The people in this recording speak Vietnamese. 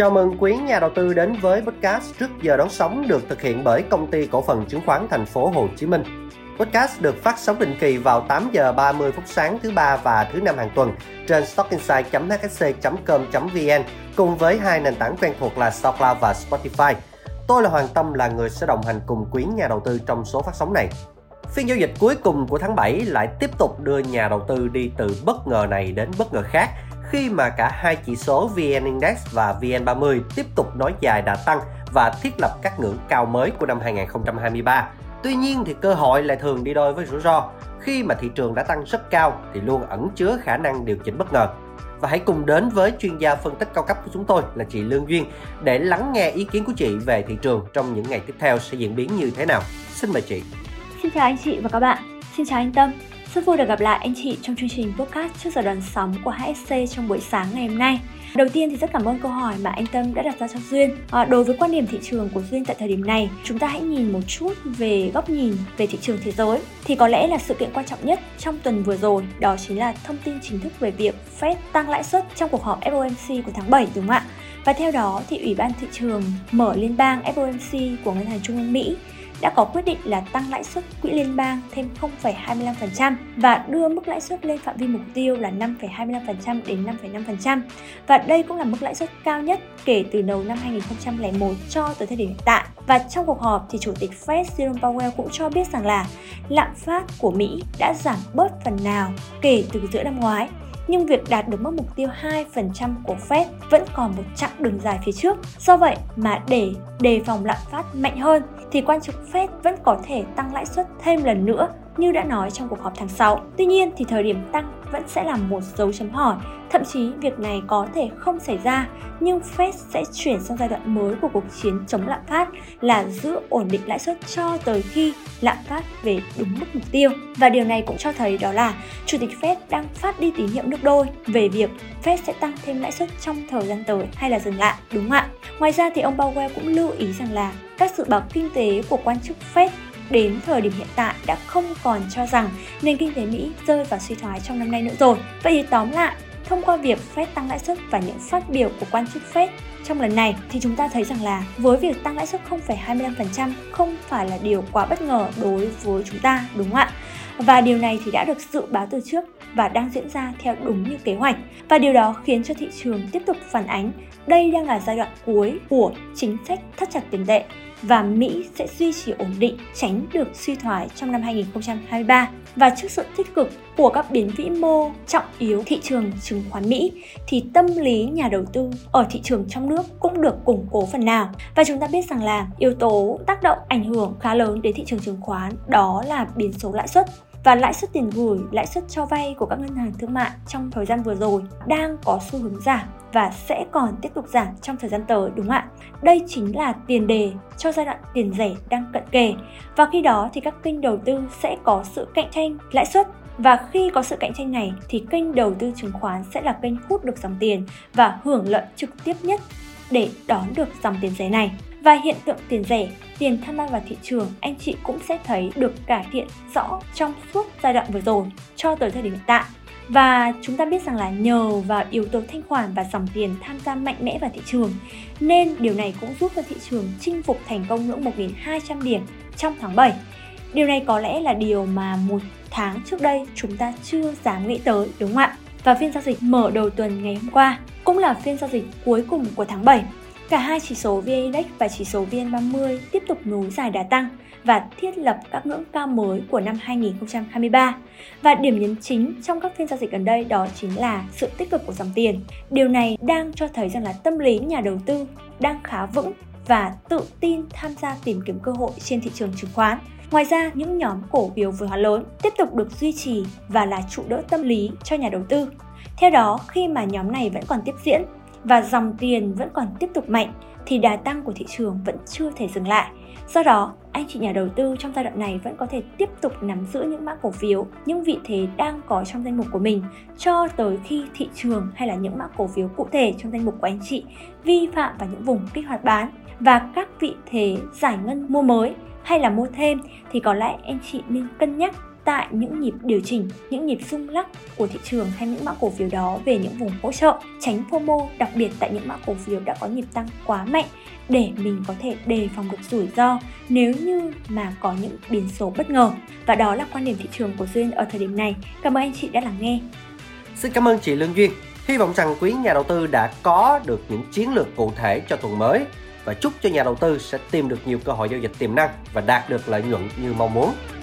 Chào mừng quý nhà đầu tư đến với podcast trước giờ đón sóng được thực hiện bởi công ty cổ phần chứng khoán thành phố Hồ Chí Minh. Podcast được phát sóng định kỳ vào 8 giờ 30 phút sáng thứ ba và thứ năm hàng tuần trên stockinside.hsc.com.vn cùng với hai nền tảng quen thuộc là SoundCloud và Spotify. Tôi là Hoàng Tâm là người sẽ đồng hành cùng quý nhà đầu tư trong số phát sóng này. Phiên giao dịch cuối cùng của tháng 7 lại tiếp tục đưa nhà đầu tư đi từ bất ngờ này đến bất ngờ khác khi mà cả hai chỉ số VN Index và VN30 tiếp tục nói dài đà tăng và thiết lập các ngưỡng cao mới của năm 2023. Tuy nhiên thì cơ hội lại thường đi đôi với rủi ro. Khi mà thị trường đã tăng rất cao thì luôn ẩn chứa khả năng điều chỉnh bất ngờ. Và hãy cùng đến với chuyên gia phân tích cao cấp của chúng tôi là chị Lương Duyên để lắng nghe ý kiến của chị về thị trường trong những ngày tiếp theo sẽ diễn biến như thế nào. Xin mời chị. Xin chào anh chị và các bạn. Xin chào anh Tâm. Rất vui được gặp lại anh chị trong chương trình podcast trước giờ đón sóng của HSC trong buổi sáng ngày hôm nay. Đầu tiên thì rất cảm ơn câu hỏi mà anh Tâm đã đặt ra cho Duyên. À, đối với quan điểm thị trường của Duyên tại thời điểm này, chúng ta hãy nhìn một chút về góc nhìn về thị trường thế giới. Thì có lẽ là sự kiện quan trọng nhất trong tuần vừa rồi đó chính là thông tin chính thức về việc Fed tăng lãi suất trong cuộc họp FOMC của tháng 7 đúng không ạ? Và theo đó thì Ủy ban thị trường mở liên bang FOMC của Ngân hàng Trung ương Mỹ đã có quyết định là tăng lãi suất quỹ liên bang thêm 0,25% và đưa mức lãi suất lên phạm vi mục tiêu là 5,25% đến 5,5%. Và đây cũng là mức lãi suất cao nhất kể từ đầu năm 2001 cho tới thời điểm hiện tại. Và trong cuộc họp thì Chủ tịch Fed Jerome Powell cũng cho biết rằng là lạm phát của Mỹ đã giảm bớt phần nào kể từ giữa năm ngoái nhưng việc đạt được mức mục tiêu 2% của Fed vẫn còn một chặng đường dài phía trước. Do vậy mà để đề phòng lạm phát mạnh hơn thì quan chức Fed vẫn có thể tăng lãi suất thêm lần nữa như đã nói trong cuộc họp tháng 6. Tuy nhiên thì thời điểm tăng vẫn sẽ là một dấu chấm hỏi, thậm chí việc này có thể không xảy ra, nhưng Fed sẽ chuyển sang giai đoạn mới của cuộc chiến chống lạm phát là giữ ổn định lãi suất cho tới khi lạm phát về đúng mức mục tiêu. Và điều này cũng cho thấy đó là Chủ tịch Fed đang phát đi tín hiệu nước đôi về việc Fed sẽ tăng thêm lãi suất trong thời gian tới hay là dừng lại, đúng không ạ? Ngoài ra thì ông Powell cũng lưu ý rằng là các dự báo kinh tế của quan chức Fed đến thời điểm hiện tại đã không còn cho rằng nền kinh tế Mỹ rơi vào suy thoái trong năm nay nữa rồi. Vậy thì tóm lại, thông qua việc Fed tăng lãi suất và những phát biểu của quan chức Fed trong lần này thì chúng ta thấy rằng là với việc tăng lãi suất 0,25% không phải là điều quá bất ngờ đối với chúng ta đúng không ạ? Và điều này thì đã được dự báo từ trước và đang diễn ra theo đúng như kế hoạch. Và điều đó khiến cho thị trường tiếp tục phản ánh đây đang là giai đoạn cuối của chính sách thắt chặt tiền tệ và Mỹ sẽ duy trì ổn định tránh được suy thoái trong năm 2023. Và trước sự tích cực của các biến vĩ mô trọng yếu thị trường chứng khoán Mỹ thì tâm lý nhà đầu tư ở thị trường trong nước cũng được củng cố phần nào. Và chúng ta biết rằng là yếu tố tác động ảnh hưởng khá lớn đến thị trường chứng khoán đó là biến số lãi suất và lãi suất tiền gửi, lãi suất cho vay của các ngân hàng thương mại trong thời gian vừa rồi đang có xu hướng giảm và sẽ còn tiếp tục giảm trong thời gian tới đúng không ạ? Đây chính là tiền đề cho giai đoạn tiền rẻ đang cận kề và khi đó thì các kênh đầu tư sẽ có sự cạnh tranh lãi suất và khi có sự cạnh tranh này thì kênh đầu tư chứng khoán sẽ là kênh hút được dòng tiền và hưởng lợi trực tiếp nhất để đón được dòng tiền rẻ này. Và hiện tượng tiền rẻ, tiền tham gia vào thị trường anh chị cũng sẽ thấy được cải thiện rõ trong suốt giai đoạn vừa rồi cho tới thời điểm hiện tại. Và chúng ta biết rằng là nhờ vào yếu tố thanh khoản và dòng tiền tham gia mạnh mẽ vào thị trường, nên điều này cũng giúp cho thị trường chinh phục thành công ngưỡng 1.200 điểm trong tháng 7. Điều này có lẽ là điều mà một tháng trước đây chúng ta chưa dám nghĩ tới, đúng không ạ? Và phiên giao dịch mở đầu tuần ngày hôm qua cũng là phiên giao dịch cuối cùng của tháng 7 Cả hai chỉ số VN Index và chỉ số VN30 tiếp tục nối dài đà tăng và thiết lập các ngưỡng cao mới của năm 2023. Và điểm nhấn chính trong các phiên giao dịch gần đây đó chính là sự tích cực của dòng tiền. Điều này đang cho thấy rằng là tâm lý nhà đầu tư đang khá vững và tự tin tham gia tìm kiếm cơ hội trên thị trường chứng khoán. Ngoài ra, những nhóm cổ phiếu vừa hóa lớn tiếp tục được duy trì và là trụ đỡ tâm lý cho nhà đầu tư. Theo đó, khi mà nhóm này vẫn còn tiếp diễn và dòng tiền vẫn còn tiếp tục mạnh thì đà tăng của thị trường vẫn chưa thể dừng lại. Do đó, anh chị nhà đầu tư trong giai đoạn này vẫn có thể tiếp tục nắm giữ những mã cổ phiếu, những vị thế đang có trong danh mục của mình cho tới khi thị trường hay là những mã cổ phiếu cụ thể trong danh mục của anh chị vi phạm vào những vùng kích hoạt bán và các vị thế giải ngân mua mới hay là mua thêm thì có lẽ anh chị nên cân nhắc tại những nhịp điều chỉnh, những nhịp rung lắc của thị trường hay những mã cổ phiếu đó về những vùng hỗ trợ, tránh FOMO đặc biệt tại những mã cổ phiếu đã có nhịp tăng quá mạnh để mình có thể đề phòng được rủi ro nếu như mà có những biến số bất ngờ. Và đó là quan điểm thị trường của Duyên ở thời điểm này. Cảm ơn anh chị đã lắng nghe. Xin cảm ơn chị Lương Duyên. Hy vọng rằng quý nhà đầu tư đã có được những chiến lược cụ thể cho tuần mới và chúc cho nhà đầu tư sẽ tìm được nhiều cơ hội giao dịch tiềm năng và đạt được lợi nhuận như mong muốn.